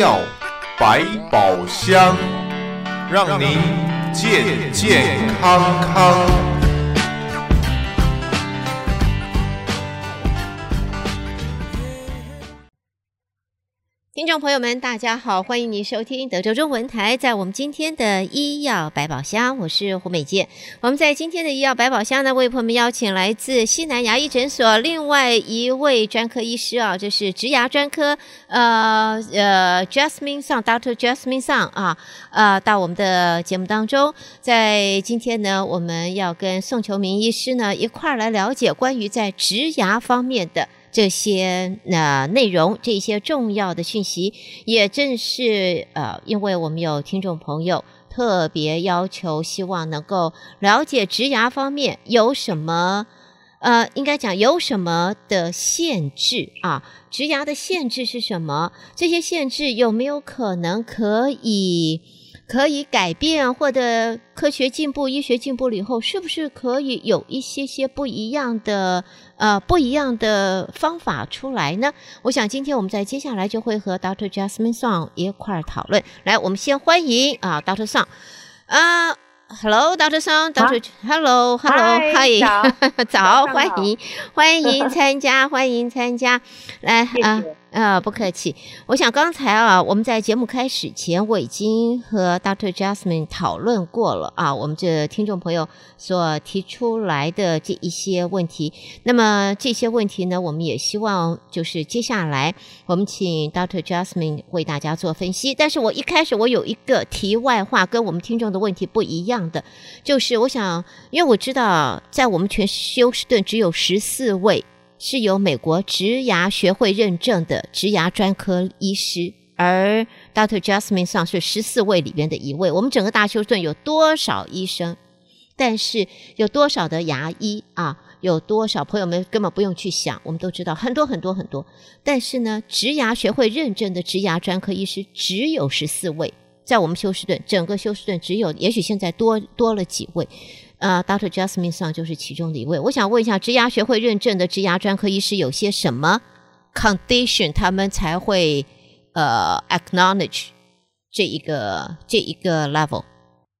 药百宝箱，让您健健康康。众朋友们，大家好，欢迎您收听德州中文台。在我们今天的医药百宝箱，我是胡美健。我们在今天的医药百宝箱呢，为朋友们邀请来自西南牙医诊所另外一位专科医师啊，这是植牙专科，呃呃，Jasmine Song，Doctor Jasmine Song 啊，呃，到我们的节目当中。在今天呢，我们要跟宋求明医师呢一块儿来了解关于在植牙方面的。这些呃内容，这些重要的讯息，也正是呃，因为我们有听众朋友特别要求，希望能够了解植牙方面有什么，呃，应该讲有什么的限制啊？植牙的限制是什么？这些限制有没有可能可以？可以改变，或者科学进步、医学进步了以后，是不是可以有一些些不一样的呃不一样的方法出来呢？我想今天我们在接下来就会和 Dr. Jasmine Song 一块儿讨论。来，我们先欢迎啊，Dr. Song 啊。Hello, Doctor Song, Doctor, Hello, Hello, Hi，早，欢迎，欢迎参加，欢迎参加，来啊，呃，不客气。我想刚才啊，我们在节目开始前，我已经和 Dr. Jasmine 讨论过了啊，我们这听众朋友所提出来的这一些问题。那么这些问题呢，我们也希望就是接下来我们请 Dr. Jasmine 为大家做分析。但是我一开始我有一个题外话，跟我们听众的问题不一样。的，就是我想，因为我知道，在我们全休斯顿只有十四位是由美国植牙学会认证的植牙专科医师，而 Dr. Jasmine 上是十四位里边的一位。我们整个大休斯顿有多少医生？但是有多少的牙医啊？有多少朋友们根本不用去想，我们都知道很多很多很多。但是呢，植牙学会认证的植牙专科医师只有十四位。在我们休斯顿，整个休斯顿只有，也许现在多多了几位，呃，Dr. Jasmine Song 就是其中的一位。我想问一下，植牙学会认证的植牙专科医师有些什么 condition，他们才会呃 acknowledge 这一个这一个 level？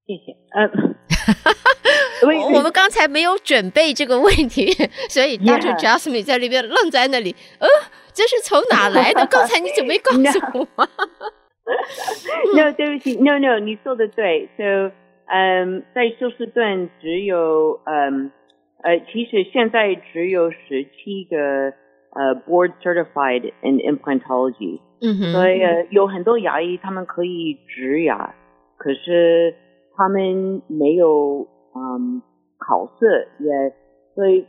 谢谢。呃，我我们刚才没有准备这个问题，所以 Dr. Jasmine 在那边愣在那里，呃，这是从哪来的？刚才你怎么没告诉我？no，对不起，no no，你说的对。So，嗯，在休斯顿只有，嗯，呃，其实现在只有十七个，呃，board certified in implantology。嗯哼。所以，呃，有很多牙医他们可以植牙，可是他们没有，嗯，考试也，所以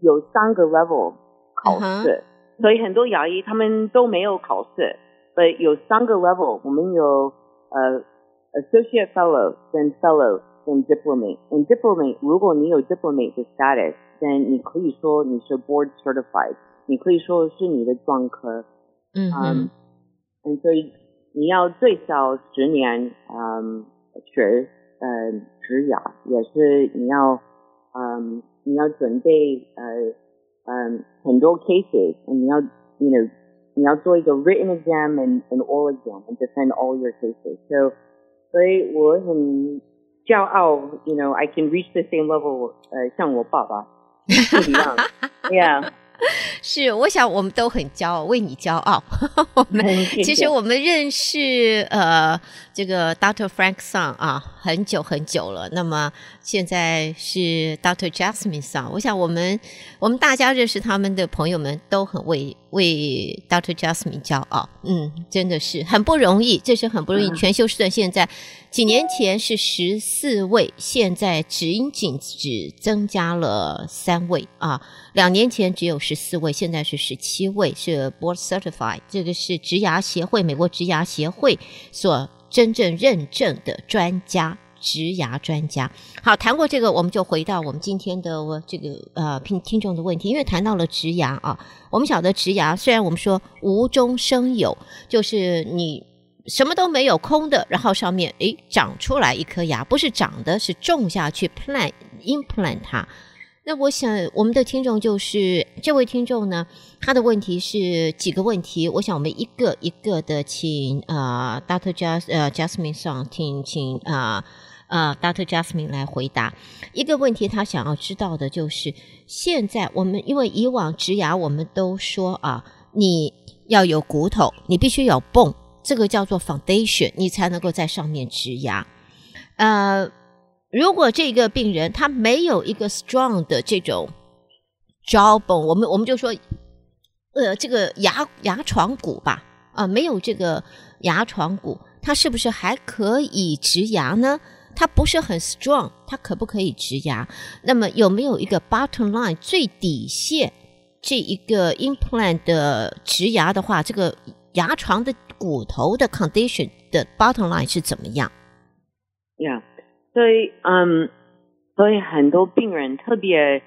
有三个 level 考试。Uh. 所以很多牙医他们都没有考试。But 有三个 level，我们有呃、uh, associate fellow，跟 fellow，跟 diplomate。And diplomate，如果你有 diplomate 的 status，then 你可以说你是 board certified，你可以说是你的专科。嗯嗯。嗯，所以你要最少十年嗯学呃植牙，也是你要嗯你要准备呃嗯很多 cases，你要 you know。你要做一个 written exam and an oral exam and defend all your cases. So，所 以我很骄傲，you know, I can reach the same level，呃，像我爸爸一样，yeah。 是，我想我们都很骄傲，为你骄傲。我们其实我们认识呃这个 Dr. Frank Song 啊很久很久了。那么现在是 Dr. Jasmine Song。我想我们我们大家认识他们的朋友们都很为为 Dr. Jasmine 骄傲。嗯，真的是很不容易，这是很不容易。嗯、全休斯顿现在几年前是十四位，现在仅仅只增加了三位啊。两年前只有十四位。现在是十七位，是 Board Certified，这个是植牙协会，美国植牙协会所真正认证的专家，植牙专家。好，谈过这个，我们就回到我们今天的这个呃听听众的问题，因为谈到了植牙啊，我们晓得植牙虽然我们说无中生有，就是你什么都没有空的，然后上面诶长出来一颗牙，不是长的，是种下去 plant implant 它。那我想，我们的听众就是这位听众呢，他的问题是几个问题，我想我们一个一个的请啊、呃、，Dr. Jas 呃 Jasmine 上听，请啊啊、呃、Dr. Jasmine 来回答一个问题。他想要知道的就是，现在我们因为以往植牙，我们都说啊，你要有骨头，你必须有 bone，这个叫做 foundation，你才能够在上面植牙，呃。如果这个病人他没有一个 strong 的这种 jawbone，我们我们就说，呃，这个牙牙床骨吧，啊、没有这个牙床骨，他是不是还可以植牙呢？他不是很 strong，他可不可以植牙？那么有没有一个 bottom line 最底线？这一个 implant 的植牙的话，这个牙床的骨头的 condition 的 bottom line 是怎么样？Yeah. 所以，嗯，所以很多病人，特别，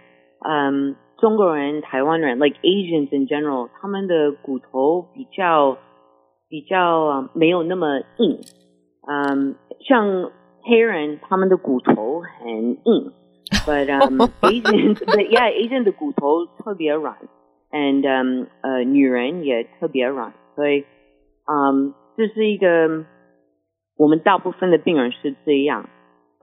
嗯，中国人、台湾人，like Asians in general，他们的骨头比较比较没有那么硬，嗯，像黑人他们的骨头很硬，but um Asian，but yeah Asian 的骨头特别软，and um 呃女人也特别软，所以，嗯，这是一个我们大部分的病人是这样。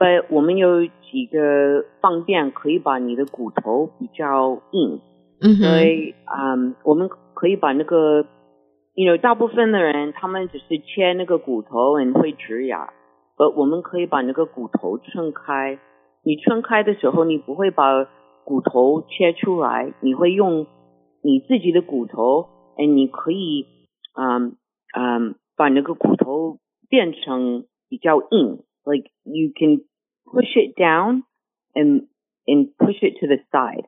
呃，我们有几个方便可以把你的骨头比较硬，嗯，所以，嗯，我们可以把那个，因为大部分的人他们只是切那个骨头，然后会植牙，呃，我们可以把那个骨头撑开。你撑开的时候，你不会把骨头切出来，你会用你自己的骨头，哎，你可以，嗯嗯，把那个骨头变成比较硬，like you can。Push it down and and push it to the side，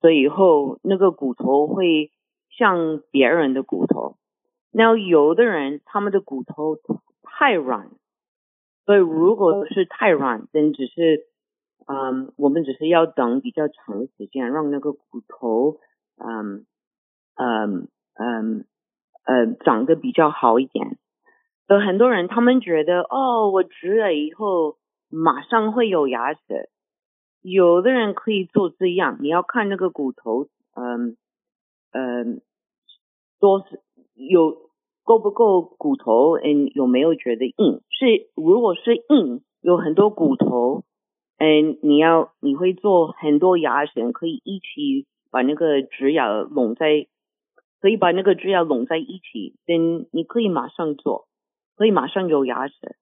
所以以后那个骨头会像别人的骨头。那有的人他们的骨头太软，所以如果是太软，那只是嗯，我们只是要等比较长的时间，让那个骨头嗯嗯嗯呃长得比较好一点。有很多人他们觉得哦，我植了以后。马上会有牙齿，有的人可以做这样，你要看那个骨头，嗯嗯，多是有够不够骨头，嗯，有没有觉得硬？是如果是硬，有很多骨头，嗯，你要你会做很多牙齿，可以一起把那个植牙拢在，可以把那个植牙拢在一起，嗯，你可以马上做，可以马上有牙齿。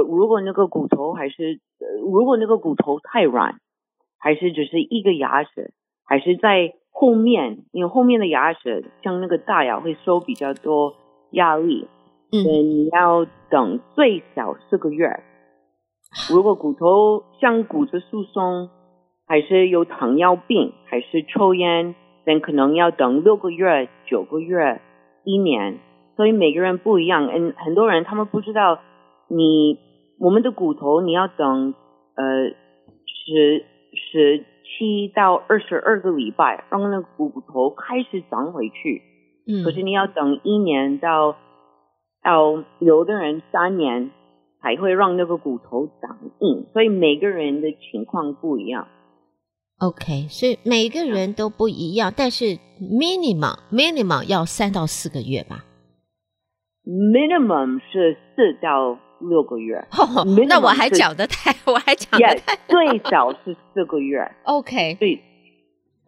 如果那个骨头还是，如果那个骨头太软，还是只是一个牙齿，还是在后面，因为后面的牙齿像那个大牙会受比较多压力，嗯，你要等最少四个月。如果骨头像骨质疏松，还是有糖尿病，还是抽烟，那可能要等六个月、九个月、一年。所以每个人不一样，嗯，很多人他们不知道。你我们的骨头你要等呃十十七到二十二个礼拜，让那个骨头开始长回去。嗯，可是你要等一年到到有的人三年才会让那个骨头长硬，所以每个人的情况不一样。OK，所以每个人都不一样，但是 minimum minimum 要三到四个月吧？Minimum 是四到。六个月，哦，那 我还讲得太，我还讲得太，最早是四个月。OK，对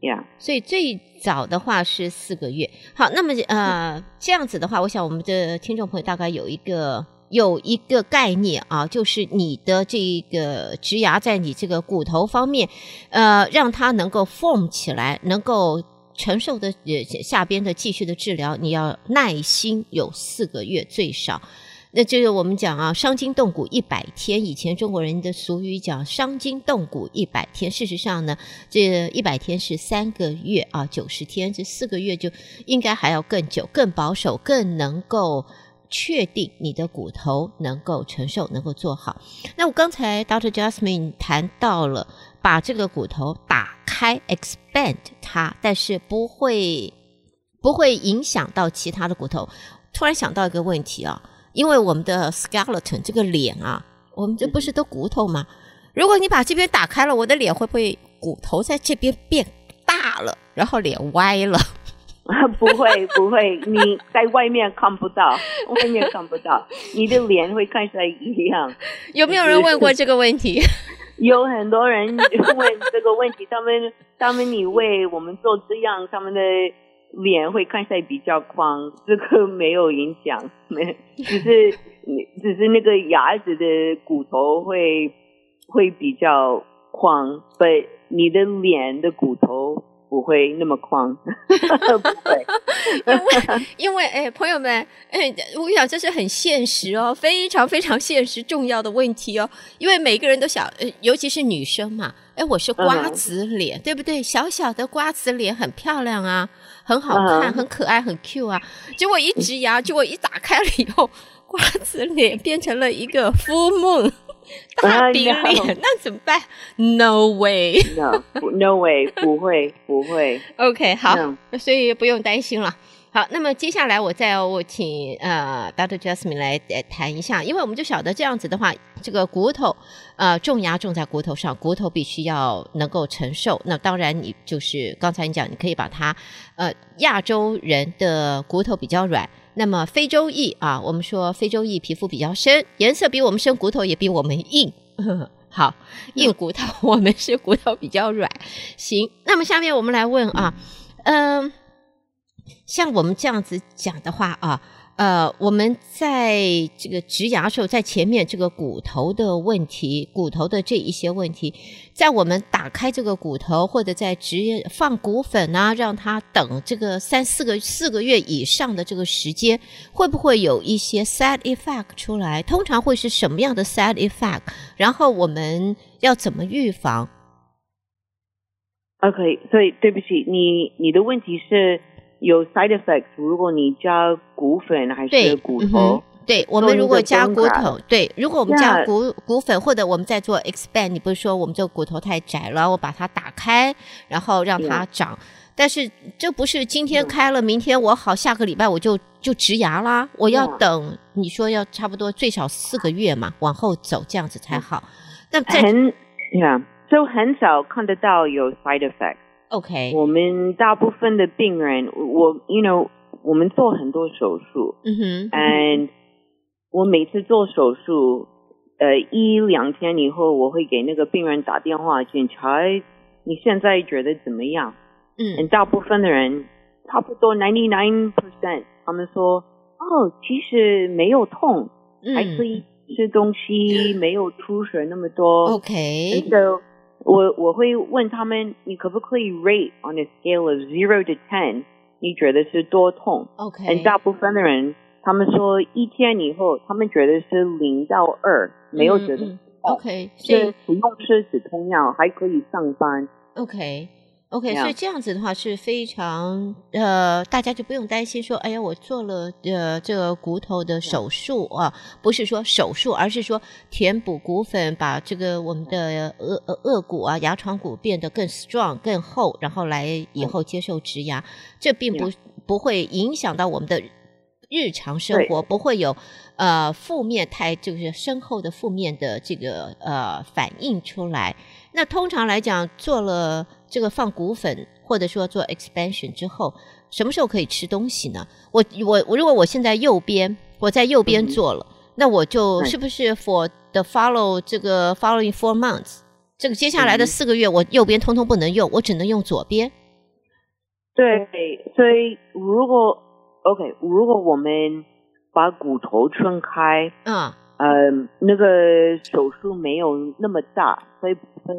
，Yeah，所以最早的话是四个月。好，那么呃，这样子的话，我想我们的听众朋友大概有一个有一个概念啊，就是你的这个植牙在你这个骨头方面，呃，让它能够 form 起来，能够承受的呃下边的继续的治疗，你要耐心有四个月最少。那就是我们讲啊，伤筋动骨一百天。以前中国人的俗语讲“伤筋动骨一百天”，事实上呢，这一百天是三个月啊，九十天，这四个月就应该还要更久、更保守、更能够确定你的骨头能够承受、能够做好。那我刚才 Dr. Jasmine 谈到了把这个骨头打开 expand 它，但是不会不会影响到其他的骨头。突然想到一个问题啊。因为我们的 skeleton 这个脸啊，我们这不是都骨头吗？如果你把这边打开了，我的脸会不会骨头在这边变大了，然后脸歪了。不会不会，你在外面看不到，外面看不到，你的脸会看起来一样。有没有人问过这个问题？有很多人问这个问题，他们他们你为我们做这样，他们的脸会看起来比较宽，这个没有影响，没，只是只是那个牙齿的骨头会会比较宽，但你的脸的骨头。不会那么宽，不会，因为 因为哎，朋友们，哎，我跟你讲，这是很现实哦，非常非常现实重要的问题哦。因为每个人都想，尤其是女生嘛，哎，我是瓜子脸，uh. 对不对？小小的瓜子脸很漂亮啊，很好看，uh. 很可爱，很 Q 啊。结果一植牙，结果一打开了以后，瓜子脸变成了一个 full moon。大饼脸，uh. 那怎么办？No way，No No way，不会不会。OK，好，no. 所以不用担心了。好，那么接下来我再我请呃 Dr. Jasmine 来谈一下，因为我们就晓得这样子的话，这个骨头呃种牙种在骨头上，骨头必须要能够承受。那当然，你就是刚才你讲，你可以把它呃亚洲人的骨头比较软。那么非洲裔啊，我们说非洲裔皮肤比较深，颜色比我们深，骨头也比我们硬。呵 呵好，硬骨头，我们是骨头比较软。行，那么下面我们来问啊，嗯，像我们这样子讲的话啊。呃，我们在这个植牙的时候，在前面这个骨头的问题，骨头的这一些问题，在我们打开这个骨头，或者在植放骨粉啊，让它等这个三四个四个月以上的这个时间，会不会有一些 side effect 出来？通常会是什么样的 side effect？然后我们要怎么预防？OK，所以对不起，你你的问题是。有 side effects，如果你加骨粉还是骨头？对，我们如果加骨头，对，如果我们加骨骨粉或者我们在做 expand，你不是说我们这个骨头太窄了，我把它打开，然后让它长。但是这不是今天开了，明天我好，下个礼拜我就就植牙啦。我要等，你说要差不多最少四个月嘛，往后走这样子才好。那很呀，就、yeah, so、很少看得到有 side effects。OK，我们大部分的病人，我，you know，我们做很多手术，嗯哼，and 我每次做手术，呃，一两天以后，我会给那个病人打电话检查，你现在觉得怎么样？嗯，大部分的人差不多 ninety nine percent，他们说，哦，其实没有痛，嗯、还可以吃东西，没有出血那么多。OK，so 我我会问他们，你可不可以 rate on a scale of zero to ten？你觉得是多痛？OK。大部分的人，他们说一天以后，他们觉得是零到二，没有觉得、嗯嗯。OK，所以不用吃止痛药，还可以上班。OK。OK，所以这样子的话是非常呃，大家就不用担心说，哎呀，我做了呃这个骨头的手术啊，不是说手术，而是说填补骨粉，把这个我们的颚颚骨啊、牙床骨变得更 strong、更厚，然后来以后接受植牙，这并不不会影响到我们的日常生活，不会有呃负面太就是深厚的负面的这个呃反应出来。那通常来讲，做了。这个放骨粉，或者说做 expansion 之后，什么时候可以吃东西呢？我我我，如果我现在右边，我在右边做了，嗯、那我就是不是 for the follow 这个 following four months，这个接下来的四个月，我右边通通不能用，我只能用左边。对，所以如果 OK，如果我们把骨头撑开，嗯，呃，那个手术没有那么大，所以不会。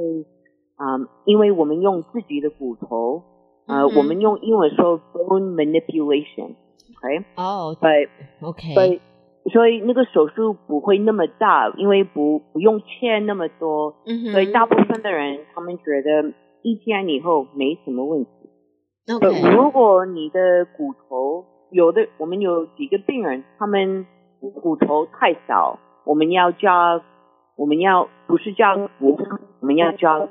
啊、um，因为我们用自己的骨头，呃、uh, mm -hmm.，我们用英文说 bone manipulation，OK？哦，but，OK，所以那个手术不会那么大，因为不不用切那么多，mm -hmm. 所以大部分的人他们觉得一天以后没什么问题。Okay. 如果你的骨头有的，我们有几个病人，他们骨头太少，我们要加，我们要不是加骨，我们要加。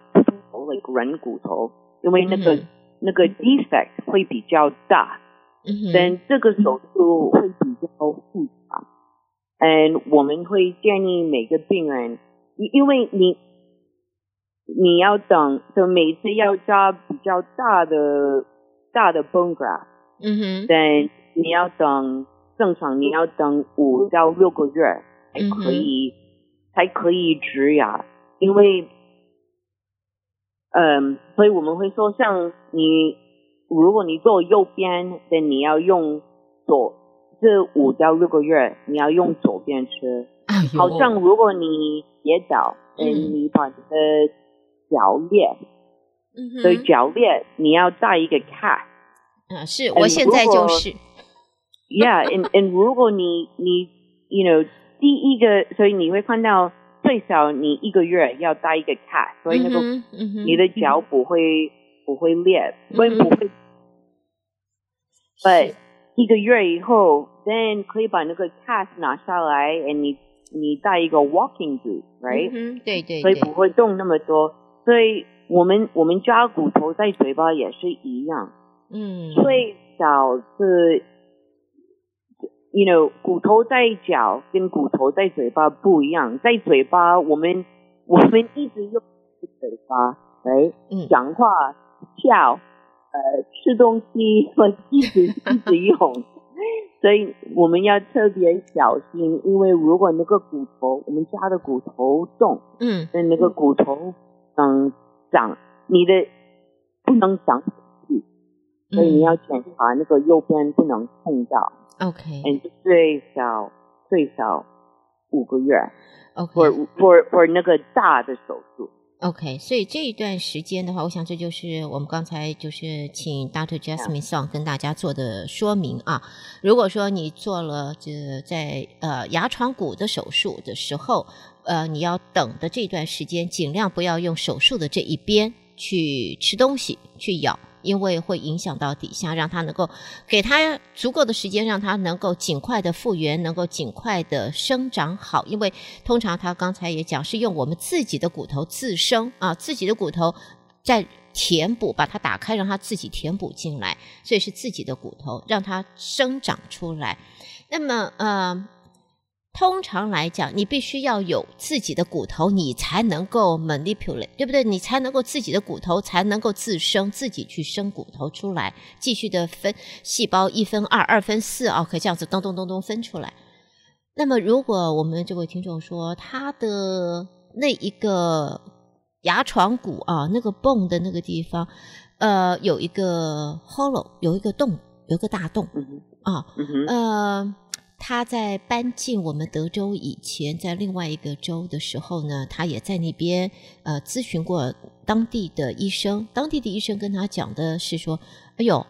Like 软骨头，因为那个、mm -hmm. 那个 defect 会比较大，嗯，但这个手术会比较复杂，嗯，我们会建议每个病人，因因为你你要等，就每次要扎比较大的大的 bone graft，嗯哼，但你要等，正常你要等五到六个月才可以、嗯、才可以植牙，因为，嗯，所以我们会说，像你如果你坐右边，那你要用左，这五到六个月你要用左边吃，哎、好像如果你跌倒，嗯，你把你的脚裂，嗯，所以脚裂你要带一个 cast。啊，是我现在就是。Yeah，and and 如果你你，you know，第一个，所以你会看到最少你一个月要戴一个 cast，所以那个、你的脚不会、嗯、不会裂，所以不会。But、嗯、一个月以后，then 可以把那个 cast 拿下来，and 你你戴一个 walking boot，right？嗯，对对。所以不会动那么多，所以我们我们抓骨头在嘴巴也是一样。嗯。最少是。You know，骨头在脚跟骨头在嘴巴不一样。在嘴巴，我们我们一直用嘴巴，哎，讲话、笑，呃，吃东西，我 一直一直用。所以我们要特别小心，因为如果那个骨头，我们家的骨头动，嗯，那那个骨头嗯长，你的不能长回去，所以你要检查那个右边不能碰到。OK，最少最少五个月。OK，for for for 那个大的手术。OK，所以这一段时间的话，我想这就是我们刚才就是请 Dr. Jasmine Song 跟大家做的说明啊。如果说你做了这在呃牙床骨的手术的时候，呃你要等的这段时间，尽量不要用手术的这一边去吃东西去咬。因为会影响到底下，让他能够给他足够的时间，让他能够尽快的复原，能够尽快的生长好。因为通常他刚才也讲，是用我们自己的骨头自生啊，自己的骨头在填补，把它打开，让它自己填补进来，所以是自己的骨头让它生长出来。那么，呃。通常来讲，你必须要有自己的骨头，你才能够 manipulate，对不对？你才能够自己的骨头才能够自生，自己去生骨头出来，继续的分细胞一分二，二分四啊，可以这样子咚咚咚咚分出来。那么，如果我们这位听众说他的那一个牙床骨啊，那个 bone 的那个地方，呃，有一个 hollow，有一个洞，有一个大洞啊，呃。他在搬进我们德州以前，在另外一个州的时候呢，他也在那边呃咨询过当地的医生。当地的医生跟他讲的是说：“哎呦，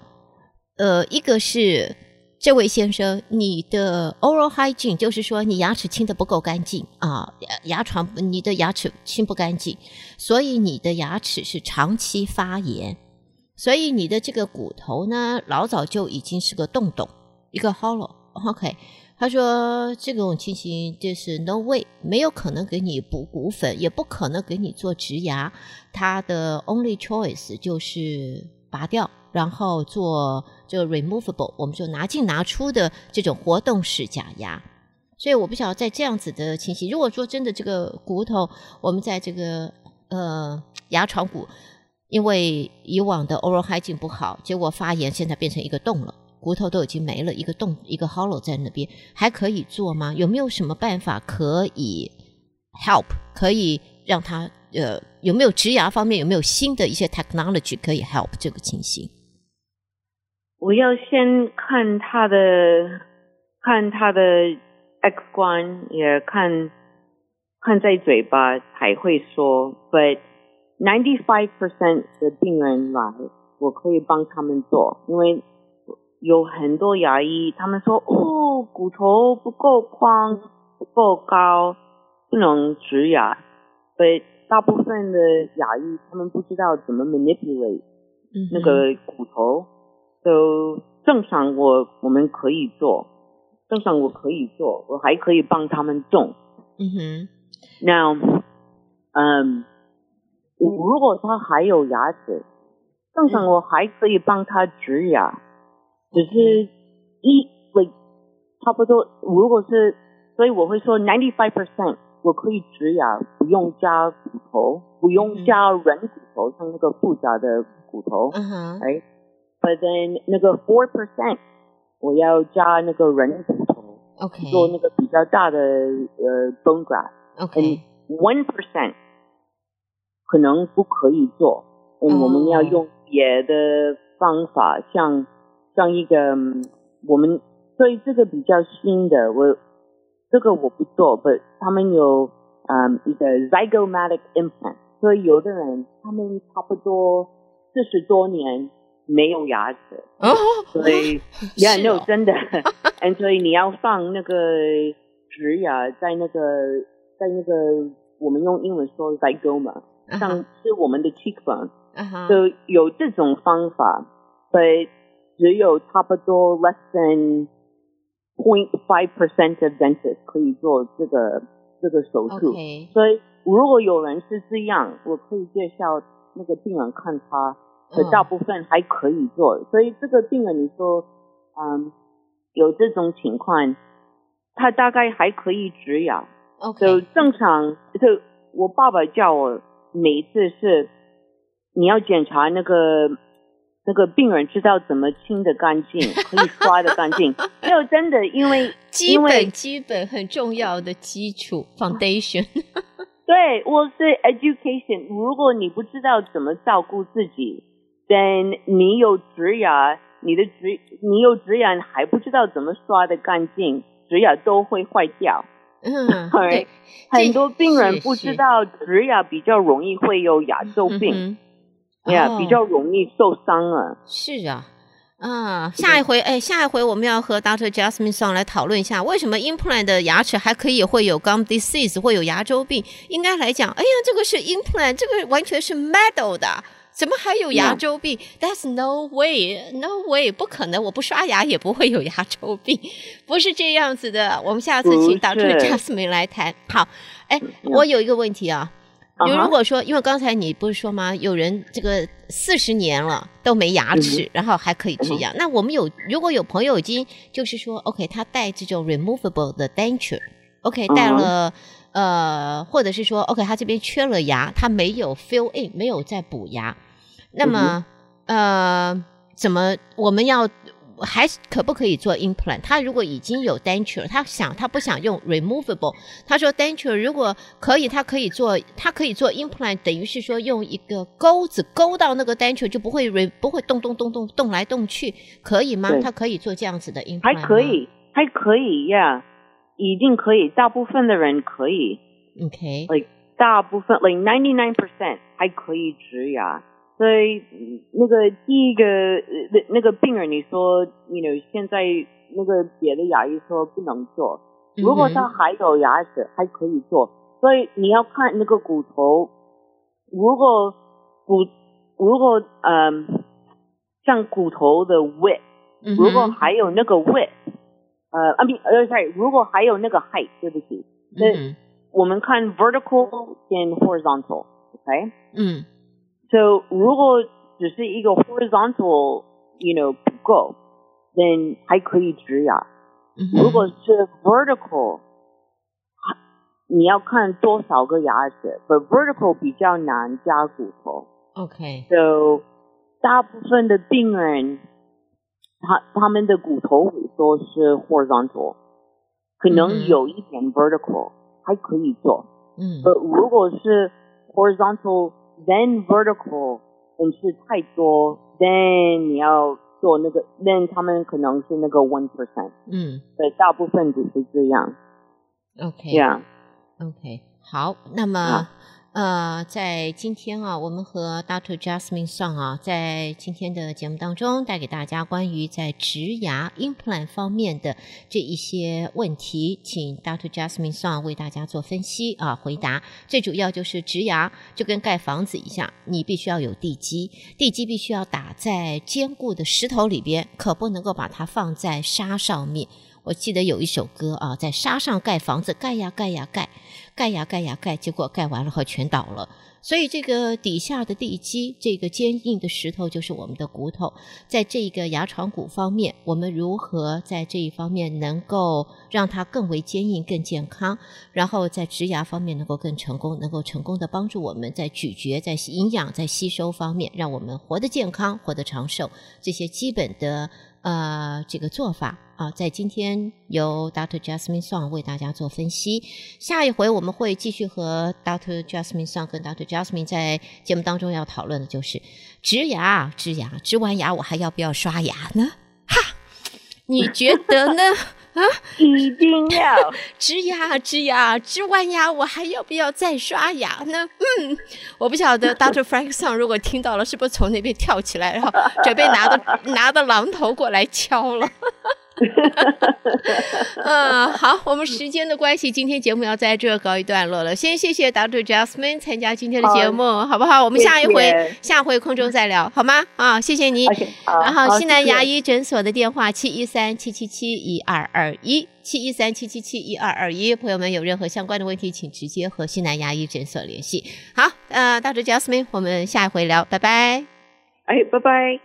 呃，一个是这位先生，你的 oral hygiene，就是说你牙齿清得不够干净啊，牙床你的牙齿清不干净，所以你的牙齿是长期发炎，所以你的这个骨头呢，老早就已经是个洞洞，一个 hollow，OK。”他说：“这种情形就是 no way，没有可能给你补骨粉，也不可能给你做植牙。他的 only choice 就是拔掉，然后做这个 removable，我们就拿进拿出的这种活动式假牙。所以我不晓得在这样子的情形，如果说真的这个骨头，我们在这个呃牙床骨，因为以往的 oral hygiene 不好，结果发炎，现在变成一个洞了。”骨头都已经没了，一个洞，一个 hollow 在那边，还可以做吗？有没有什么办法可以 help，可以让他呃，有没有植牙方面有没有新的一些 technology 可以 help 这个情形？我要先看他的，看他的 X 光，也看看在嘴巴才会说。But ninety five percent 的病人来，我可以帮他们做，因为。有很多牙医，他们说哦，骨头不够宽，不够高，不能植牙。所以大部分的牙医，他们不知道怎么 manipulate 那个骨头。都、嗯 so, 正常我，我我们可以做，正常我可以做，我还可以帮他们种。嗯哼。Now，嗯，如果他还有牙齿，正常我还可以帮他植牙。只是一，差不多，如果是，所以我会说 ninety five percent 我可以植牙，不用加骨头，不用加软骨头，像那个复杂的骨头，嗯哼，哎，but then 那个 four percent 我要加那个软骨头，OK，做那个比较大的呃 bone graft，OK，one percent 可能不可以做，嗯，我们要用别的方法，像像一个我们。所以这个比较新的，我这个我不做，不，他们有嗯一个 zygomatic implant，所以有的人他们差不多四十多年没有牙齿，哦，所以也没有真的，嗯，所以你要放那个植牙在那个在那个我们用英文说 zygoma，像是我们的 cheekbone，就有这种方法，所以只有差不多 less than Point five percent of dentists 可以做这个这个手术，okay. 所以如果有人是这样，我可以介绍那个病人看他，的大部分还可以做。Oh. 所以这个病人你说，嗯，有这种情况，他大概还可以植牙，okay. 就正常。就我爸爸叫我每一次是你要检查那个。那个病人知道怎么清的干净，可以刷的干净。没有真的，因为基本基本很重要的基础 foundation。对，我是 education。如果你不知道怎么照顾自己，then 你有植牙，你的植你有植牙还不知道怎么刷的干净，植牙都会坏掉。嗯，对，很多病人不知道植牙比较容易会有牙周病。嗯呀、yeah, 比较容易受伤啊。是啊，啊，下一回，哎，下一回我们要和 Dr. Jasmine Song 来讨论一下，为什么 implant 的牙齿还可以会有 gum disease，会有牙周病？应该来讲，哎呀，这个是 implant，这个完全是 metal 的，怎么还有牙周病？Yeah.That's no way，no way，不可能，我不刷牙也不会有牙周病，不是这样子的。我们下次请 Dr. Jasmine 来谈。好，哎，我有一个问题啊。有如果说，因为刚才你不是说吗？有人这个四十年了都没牙齿，然后还可以植牙。那我们有如果有朋友已经就是说，OK，他戴这种 removable 的 denture，OK，戴了呃，或者是说，OK，他这边缺了牙，他没有 fill in，没有再补牙，那么呃，怎么我们要？还可不可以做 implant？他如果已经有 denture，他想他不想用 removable，他说 denture 如果可以，他可以做，他可以做 implant，等于是说用一个钩子勾到那个 denture 就不会 re 不会动动动动动来动去，可以吗？他可以做这样子的 implant 还可以，还可以呀，yeah, 一定可以，大部分的人可以。OK，like 大部分 like ninety nine percent 还可以植牙。所以那个第一个那那个病人，你说你 you know 现在那个别的牙医说不能做，如果他还有牙齿还可以做，所以你要看那个骨头，如果骨如果嗯、呃、像骨头的 width，如果还有那个 width，呃，I mean 呃 sorry，如果还有那个 height，对不起，那我们看 vertical and horizontal，OK？嗯。So 如果只是一个 horizontal，you know 不够，then 还可以植牙。Mm -hmm. 如果是 vertical，你要看多少个牙齿，but vertical 比较难加骨头。OK，so 大部分的病人，他他们的骨头萎缩是 horizontal，可能有一点 vertical，mm -hmm. 还可以做。嗯，呃，如果是 horizontal。Then vertical，本是太多，then 你要做那个，then 他们可能是那个 one percent，嗯，对，大部分只是这样。OK，yeah，OK，、okay. 好，那么。呃，在今天啊，我们和 Dr. Jasmine Song 啊，在今天的节目当中，带给大家关于在植牙 implant 方面的这一些问题，请 Dr. Jasmine Song 为大家做分析啊，回答。最主要就是植牙就跟盖房子一样，你必须要有地基，地基必须要打在坚固的石头里边，可不能够把它放在沙上面。我记得有一首歌啊，在沙上盖房子，盖呀盖呀盖，盖呀盖呀盖，结果盖完了后全倒了。所以这个底下的地基，这个坚硬的石头就是我们的骨头。在这个牙床骨方面，我们如何在这一方面能够让它更为坚硬、更健康？然后在植牙方面能够更成功，能够成功的帮助我们在咀嚼、在营养、在吸收方面，让我们活得健康、活得长寿。这些基本的。呃，这个做法啊，在今天由 Dr. Jasmine Song 为大家做分析。下一回我们会继续和 Dr. Jasmine Song 跟 Dr. Jasmine 在节目当中要讨论的就是植牙，植牙，植完牙我还要不要刷牙呢？哈，你觉得呢？啊，一定要植牙，植牙，植完牙我还要不要再刷牙呢？嗯，我不晓得，Dr. Frank Song 如果听到了，是不是从那边跳起来，然后准备拿着拿着榔头过来敲了？嗯，好，我们时间的关系，今天节目要在这告一段落了。先谢谢 Dr. Jasmine 参加今天的节目，好，好不好？我们下一回谢谢。下回空中再聊，好吗？啊，谢谢你。Okay, 然后西南牙医诊所的电话七一三七七七一二二一七一三七七七一二二一，朋友们有任何相关的问题，请直接和西南牙医诊所联系。好，呃，Dr. Jasmine，我们下一回聊，拜拜。哎，拜拜。